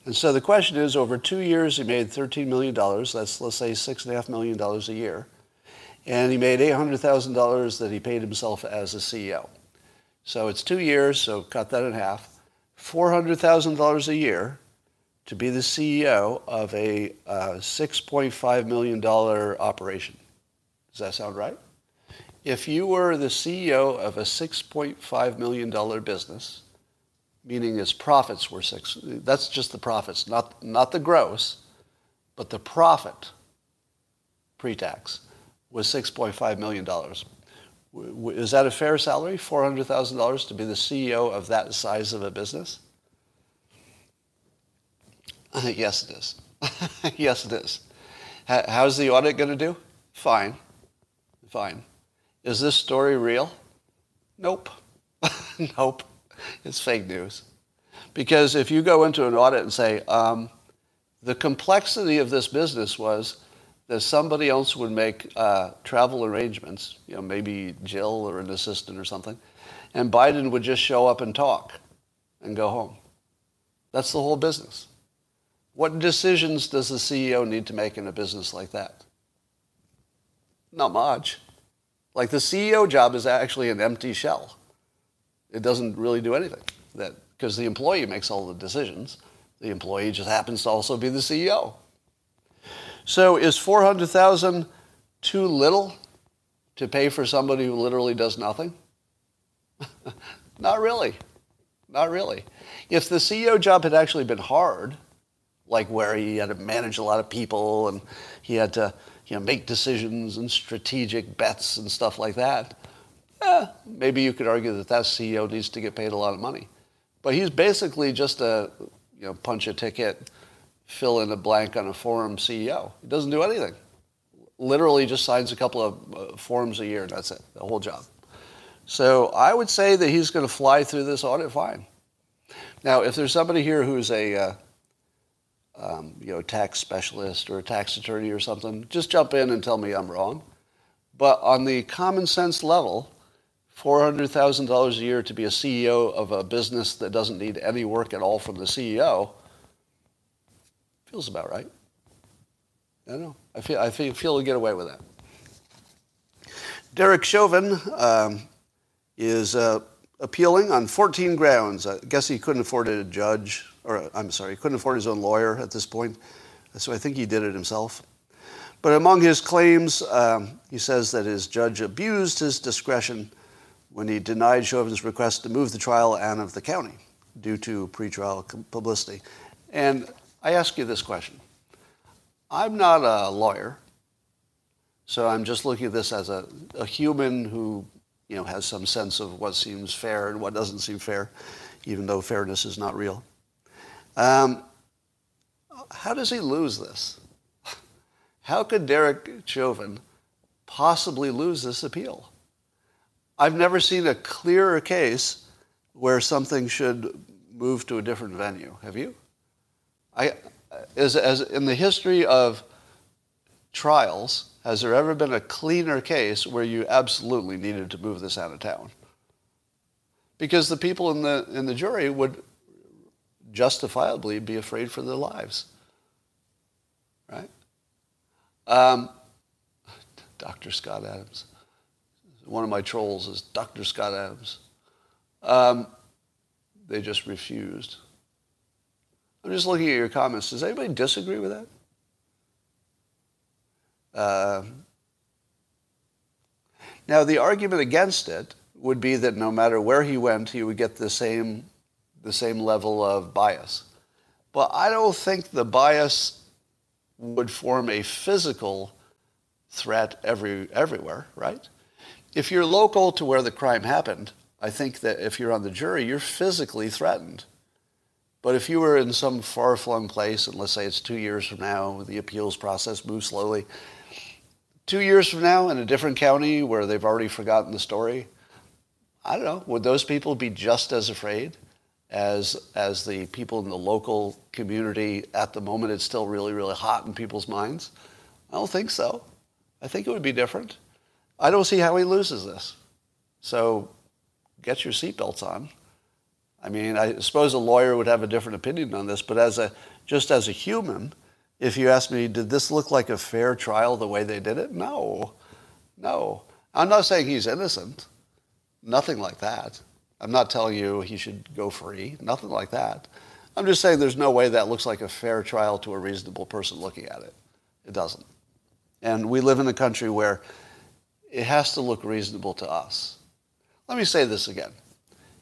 And so the question is, over two years, he made $13 million. That's, let's say, $6.5 million a year. And he made $800,000 that he paid himself as a CEO. So it's two years, so cut that in half. $400,000 a year to be the CEO of a uh, $6.5 million operation. Does that sound right? If you were the CEO of a $6.5 million business, meaning its profits were six, that's just the profits, not, not the gross, but the profit pre-tax was $6.5 million. Is that a fair salary, $400,000 to be the CEO of that size of a business? yes, it is. yes, it is. How's the audit going to do? Fine. Fine. Is this story real? Nope. nope. It's fake news. Because if you go into an audit and say, um, the complexity of this business was that somebody else would make uh, travel arrangements, you know, maybe Jill or an assistant or something, and Biden would just show up and talk and go home. That's the whole business. What decisions does the CEO need to make in a business like that? Not much. Like the CEO job is actually an empty shell. It doesn't really do anything. That because the employee makes all the decisions. The employee just happens to also be the CEO. So is 400,000 too little to pay for somebody who literally does nothing? Not really. Not really. If the CEO job had actually been hard, like where he had to manage a lot of people and he had to you know, make decisions and strategic bets and stuff like that, eh, maybe you could argue that that CEO needs to get paid a lot of money. But he's basically just a you know, punch a ticket, fill in a blank on a forum CEO. He doesn't do anything. Literally just signs a couple of uh, forms a year and that's it, the whole job. So I would say that he's going to fly through this audit fine. Now, if there's somebody here who's a uh, um, you know, tax specialist or a tax attorney or something, just jump in and tell me I'm wrong. But on the common sense level, $400,000 a year to be a CEO of a business that doesn't need any work at all from the CEO feels about right. I don't know. I feel I feel, feel get away with that. Derek Chauvin um, is uh, appealing on 14 grounds. I guess he couldn't afford a judge or I'm sorry, he couldn't afford his own lawyer at this point, so I think he did it himself. But among his claims, um, he says that his judge abused his discretion when he denied Chauvin's request to move the trial out of the county due to pretrial publicity. And I ask you this question. I'm not a lawyer, so I'm just looking at this as a, a human who you know, has some sense of what seems fair and what doesn't seem fair, even though fairness is not real. Um, how does he lose this? How could Derek Chauvin possibly lose this appeal? I've never seen a clearer case where something should move to a different venue. Have you? I, as, as in the history of trials, has there ever been a cleaner case where you absolutely needed to move this out of town? Because the people in the, in the jury would justifiably be afraid for their lives. right? Um, Dr. Scott Adams. One of my trolls is Dr. Scott Adams. Um, they just refused. I'm just looking at your comments. Does anybody disagree with that? Uh, now, the argument against it would be that no matter where he went, he would get the same, the same level of bias. But I don't think the bias would form a physical threat every, everywhere, right? If you're local to where the crime happened, I think that if you're on the jury, you're physically threatened. But if you were in some far-flung place, and let's say it's two years from now, the appeals process moves slowly, two years from now in a different county where they've already forgotten the story, I don't know, would those people be just as afraid as, as the people in the local community at the moment it's still really, really hot in people's minds? I don't think so. I think it would be different. I don't see how he loses this. So get your seatbelts on. I mean, I suppose a lawyer would have a different opinion on this, but as a, just as a human, if you ask me, did this look like a fair trial the way they did it? No. No. I'm not saying he's innocent. Nothing like that. I'm not telling you he should go free. Nothing like that. I'm just saying there's no way that looks like a fair trial to a reasonable person looking at it. It doesn't. And we live in a country where it has to look reasonable to us. Let me say this again.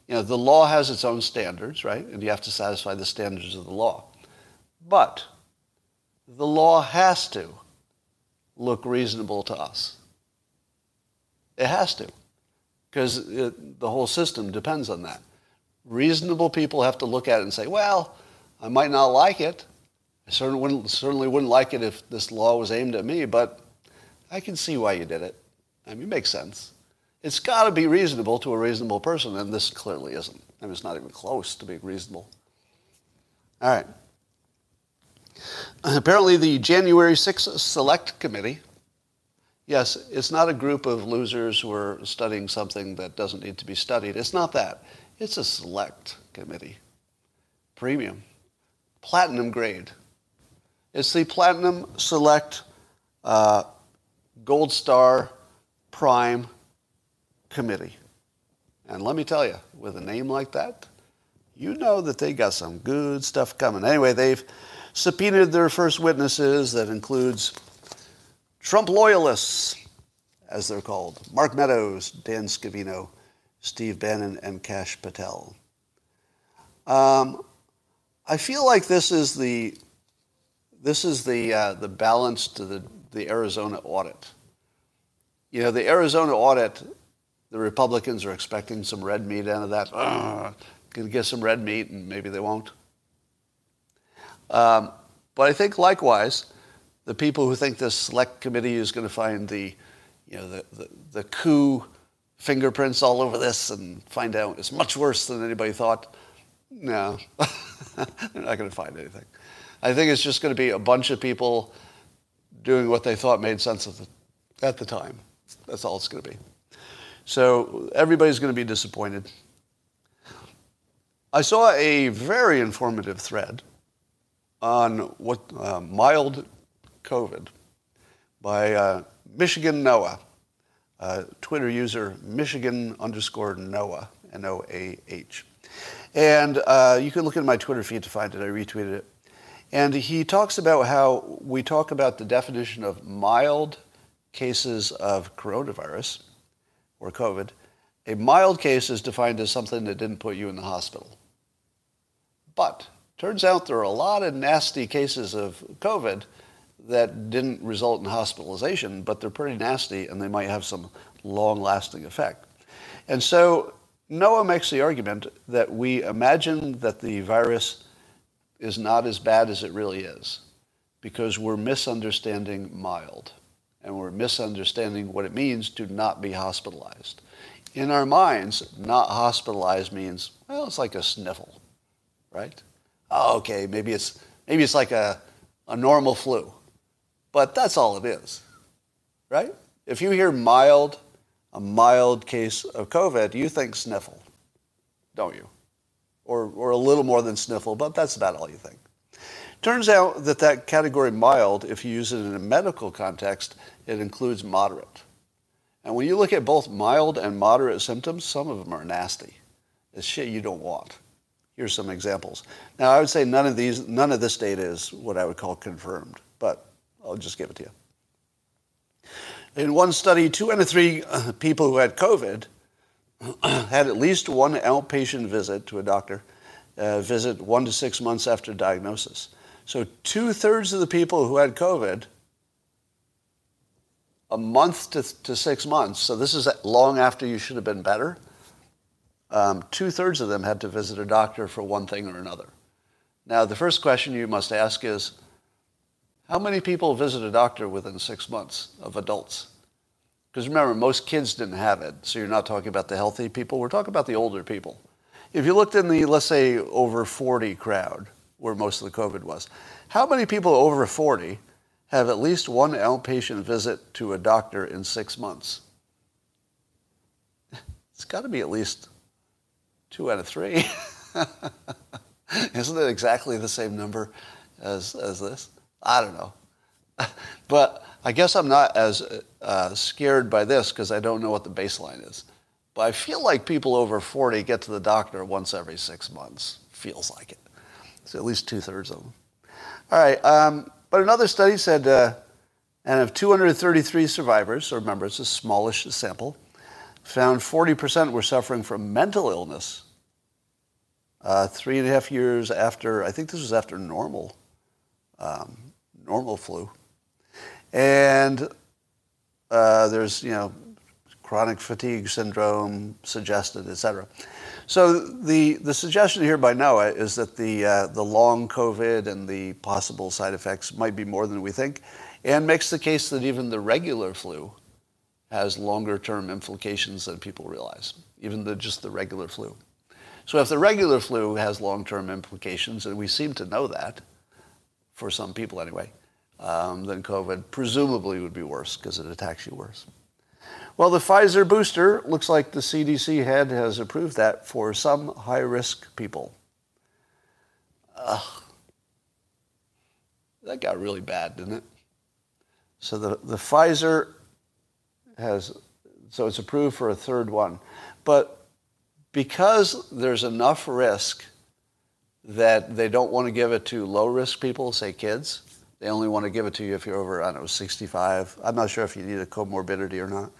You know, the law has its own standards, right? And you have to satisfy the standards of the law. But the law has to look reasonable to us. It has to, because the whole system depends on that. Reasonable people have to look at it and say, well, I might not like it. I certainly wouldn't, certainly wouldn't like it if this law was aimed at me, but I can see why you did it. I mean, it makes sense. It's got to be reasonable to a reasonable person, and this clearly isn't. I mean, it's not even close to being reasonable. All right. Apparently, the January 6th Select Committee, yes, it's not a group of losers who are studying something that doesn't need to be studied. It's not that. It's a select committee. Premium. Platinum grade. It's the Platinum Select uh, Gold Star Prime Committee. And let me tell you, with a name like that, you know that they got some good stuff coming. Anyway, they've subpoenaed their first witnesses. That includes Trump loyalists, as they're called, Mark Meadows, Dan Scavino, Steve Bannon, and Kash Patel. Um, I feel like this is the this is the uh, the balance to the, the Arizona audit. You know, the Arizona audit, the Republicans are expecting some red meat out of that. To get some red meat, and maybe they won't. Um, but I think likewise, the people who think this select committee is going to find the, you know, the, the, the coup fingerprints all over this and find out it's much worse than anybody thought. No, they're not going to find anything. I think it's just going to be a bunch of people doing what they thought made sense at the, at the time. That's all it's going to be. So everybody's going to be disappointed. I saw a very informative thread on what uh, mild COVID by uh, Michigan Noah, uh, Twitter user Michigan underscore Noah, N-O-A-H. And uh, you can look at my Twitter feed to find it. I retweeted it. And he talks about how we talk about the definition of mild cases of coronavirus or COVID. A mild case is defined as something that didn't put you in the hospital. But Turns out there are a lot of nasty cases of COVID that didn't result in hospitalization, but they're pretty nasty and they might have some long lasting effect. And so Noah makes the argument that we imagine that the virus is not as bad as it really is because we're misunderstanding mild and we're misunderstanding what it means to not be hospitalized. In our minds, not hospitalized means, well, it's like a sniffle, right? oh, okay, maybe it's, maybe it's like a, a normal flu. But that's all it is, right? If you hear mild, a mild case of COVID, you think sniffle, don't you? Or, or a little more than sniffle, but that's about all you think. Turns out that that category mild, if you use it in a medical context, it includes moderate. And when you look at both mild and moderate symptoms, some of them are nasty. It's shit you don't want. Here's some examples. Now, I would say none of these, none of this data is what I would call confirmed, but I'll just give it to you. In one study, two out of three uh, people who had COVID had at least one outpatient visit to a doctor, uh, visit one to six months after diagnosis. So two thirds of the people who had COVID, a month to, to six months, so this is long after you should have been better, um, two thirds of them had to visit a doctor for one thing or another. Now, the first question you must ask is, how many people visit a doctor within six months of adults? Because remember, most kids didn't have it, so you're not talking about the healthy people. We're talking about the older people. If you looked in the, let's say, over 40 crowd, where most of the COVID was, how many people over 40 have at least one outpatient visit to a doctor in six months? It's got to be at least two out of three. Isn't it exactly the same number as, as this? I don't know. but I guess I'm not as uh, scared by this because I don't know what the baseline is. But I feel like people over 40 get to the doctor once every six months. Feels like it. So at least two thirds of them. All right. Um, but another study said, uh, and of 233 survivors, so remember it's a smallish sample, found 40% were suffering from mental illness. Uh, three and a half years after, I think this was after normal um, normal flu. And uh, there's, you know, chronic fatigue syndrome suggested, et cetera. So the, the suggestion here by Noah is that the, uh, the long COVID and the possible side effects might be more than we think, and makes the case that even the regular flu has longer term implications than people realize, even the, just the regular flu. So if the regular flu has long term implications, and we seem to know that, for some people anyway, um, then COVID presumably would be worse because it attacks you worse. Well, the Pfizer booster looks like the CDC head has approved that for some high risk people. Ugh. That got really bad, didn't it? So the, the Pfizer has, so it's approved for a third one. But because there's enough risk that they don't want to give it to low risk people, say kids. They only want to give it to you if you're over, I don't know, 65. I'm not sure if you need a comorbidity or not.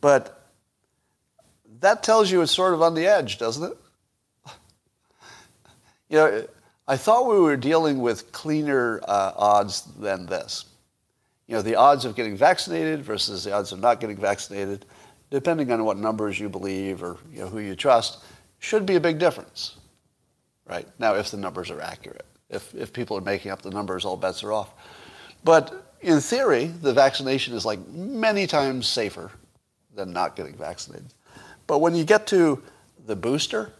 But that tells you it's sort of on the edge, doesn't it? You know, I thought we were dealing with cleaner uh, odds than this. You know, the odds of getting vaccinated versus the odds of not getting vaccinated, depending on what numbers you believe or you know, who you trust, should be a big difference right? Now, if the numbers are accurate. If, if people are making up the numbers, all bets are off. But in theory, the vaccination is like many times safer than not getting vaccinated. But when you get to the booster,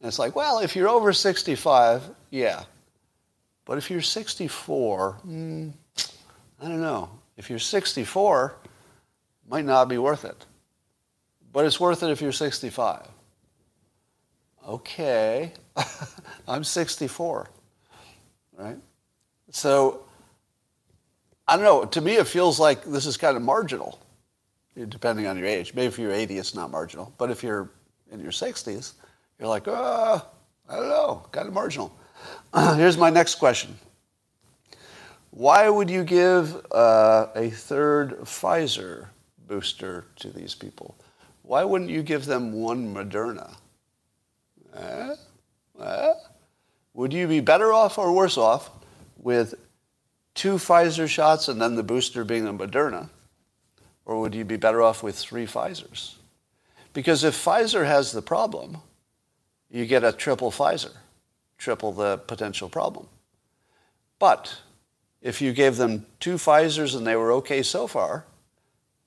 it's like, well, if you're over 65, yeah. But if you're 64, mm, I don't know. If you're 64, might not be worth it. But it's worth it if you're 65 okay, I'm 64, right? So I don't know. To me, it feels like this is kind of marginal, depending on your age. Maybe if you're 80, it's not marginal. But if you're in your 60s, you're like, uh, I don't know, kind of marginal. Here's my next question. Why would you give uh, a third Pfizer booster to these people? Why wouldn't you give them one Moderna? Eh? Eh? Would you be better off or worse off with two Pfizer shots and then the booster being a Moderna? Or would you be better off with three Pfizers? Because if Pfizer has the problem, you get a triple Pfizer, triple the potential problem. But if you gave them two Pfizers and they were okay so far,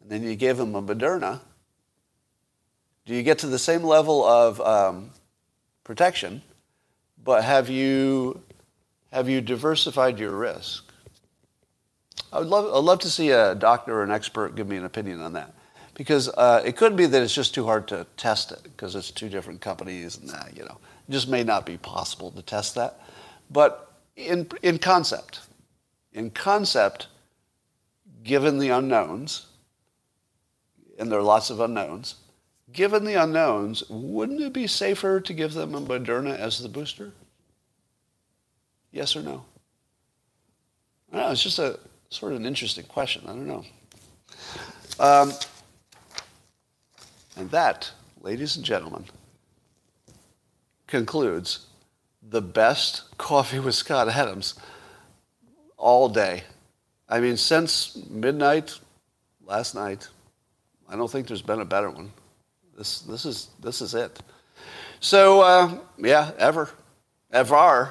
and then you gave them a Moderna, do you get to the same level of um, protection, but have you, have you diversified your risk? I would love, I'd love to see a doctor or an expert give me an opinion on that. Because uh, it could be that it's just too hard to test it because it's two different companies and that, you know. It just may not be possible to test that. But in, in concept, in concept, given the unknowns, and there are lots of unknowns, given the unknowns, wouldn't it be safer to give them a Moderna as the booster? Yes or no? I don't know. It's just a sort of an interesting question. I don't know. Um, and that, ladies and gentlemen, concludes the best coffee with Scott Adams all day. I mean, since midnight last night, I don't think there's been a better one. This, this, is, this is it. So, uh, yeah, ever. Evar.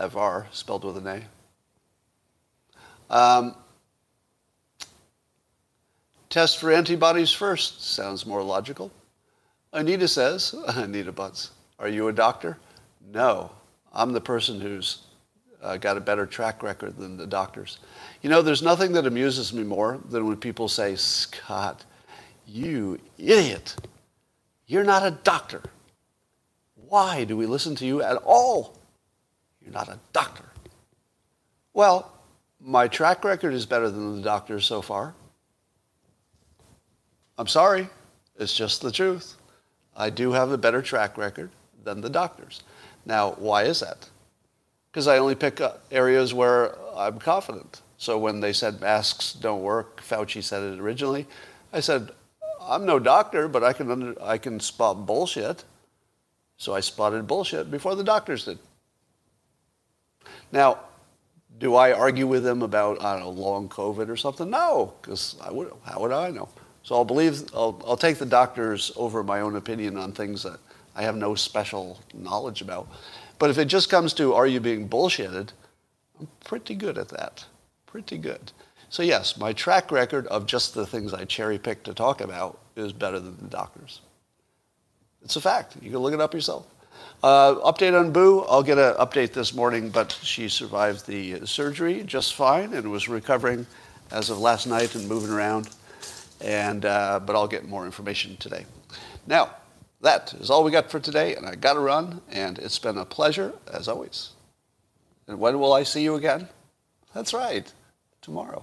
Evar, spelled with an A. Um, test for antibodies first. Sounds more logical. Anita says, Anita Butts, are you a doctor? No. I'm the person who's uh, got a better track record than the doctors. You know, there's nothing that amuses me more than when people say, Scott, you idiot, you're not a doctor. Why do we listen to you at all? You're not a doctor. Well, my track record is better than the doctor's so far. I'm sorry, it's just the truth. I do have a better track record than the doctors. Now, why is that? Because I only pick areas where I'm confident. So when they said masks don't work, Fauci said it originally, I said, I'm no doctor, but I can, under, I can spot bullshit. So I spotted bullshit before the doctors did. Now, do I argue with them about, I don't know, long COVID or something? No, because would, how would I know? So I'll believe, I'll, I'll take the doctors over my own opinion on things that I have no special knowledge about. But if it just comes to, are you being bullshitted? I'm pretty good at that. Pretty good. So yes, my track record of just the things I cherry pick to talk about is better than the doctors. It's a fact. You can look it up yourself. Uh, update on Boo. I'll get an update this morning, but she survived the surgery just fine and was recovering as of last night and moving around. And, uh, but I'll get more information today. Now, that is all we got for today, and I got to run, and it's been a pleasure as always. And when will I see you again? That's right, tomorrow.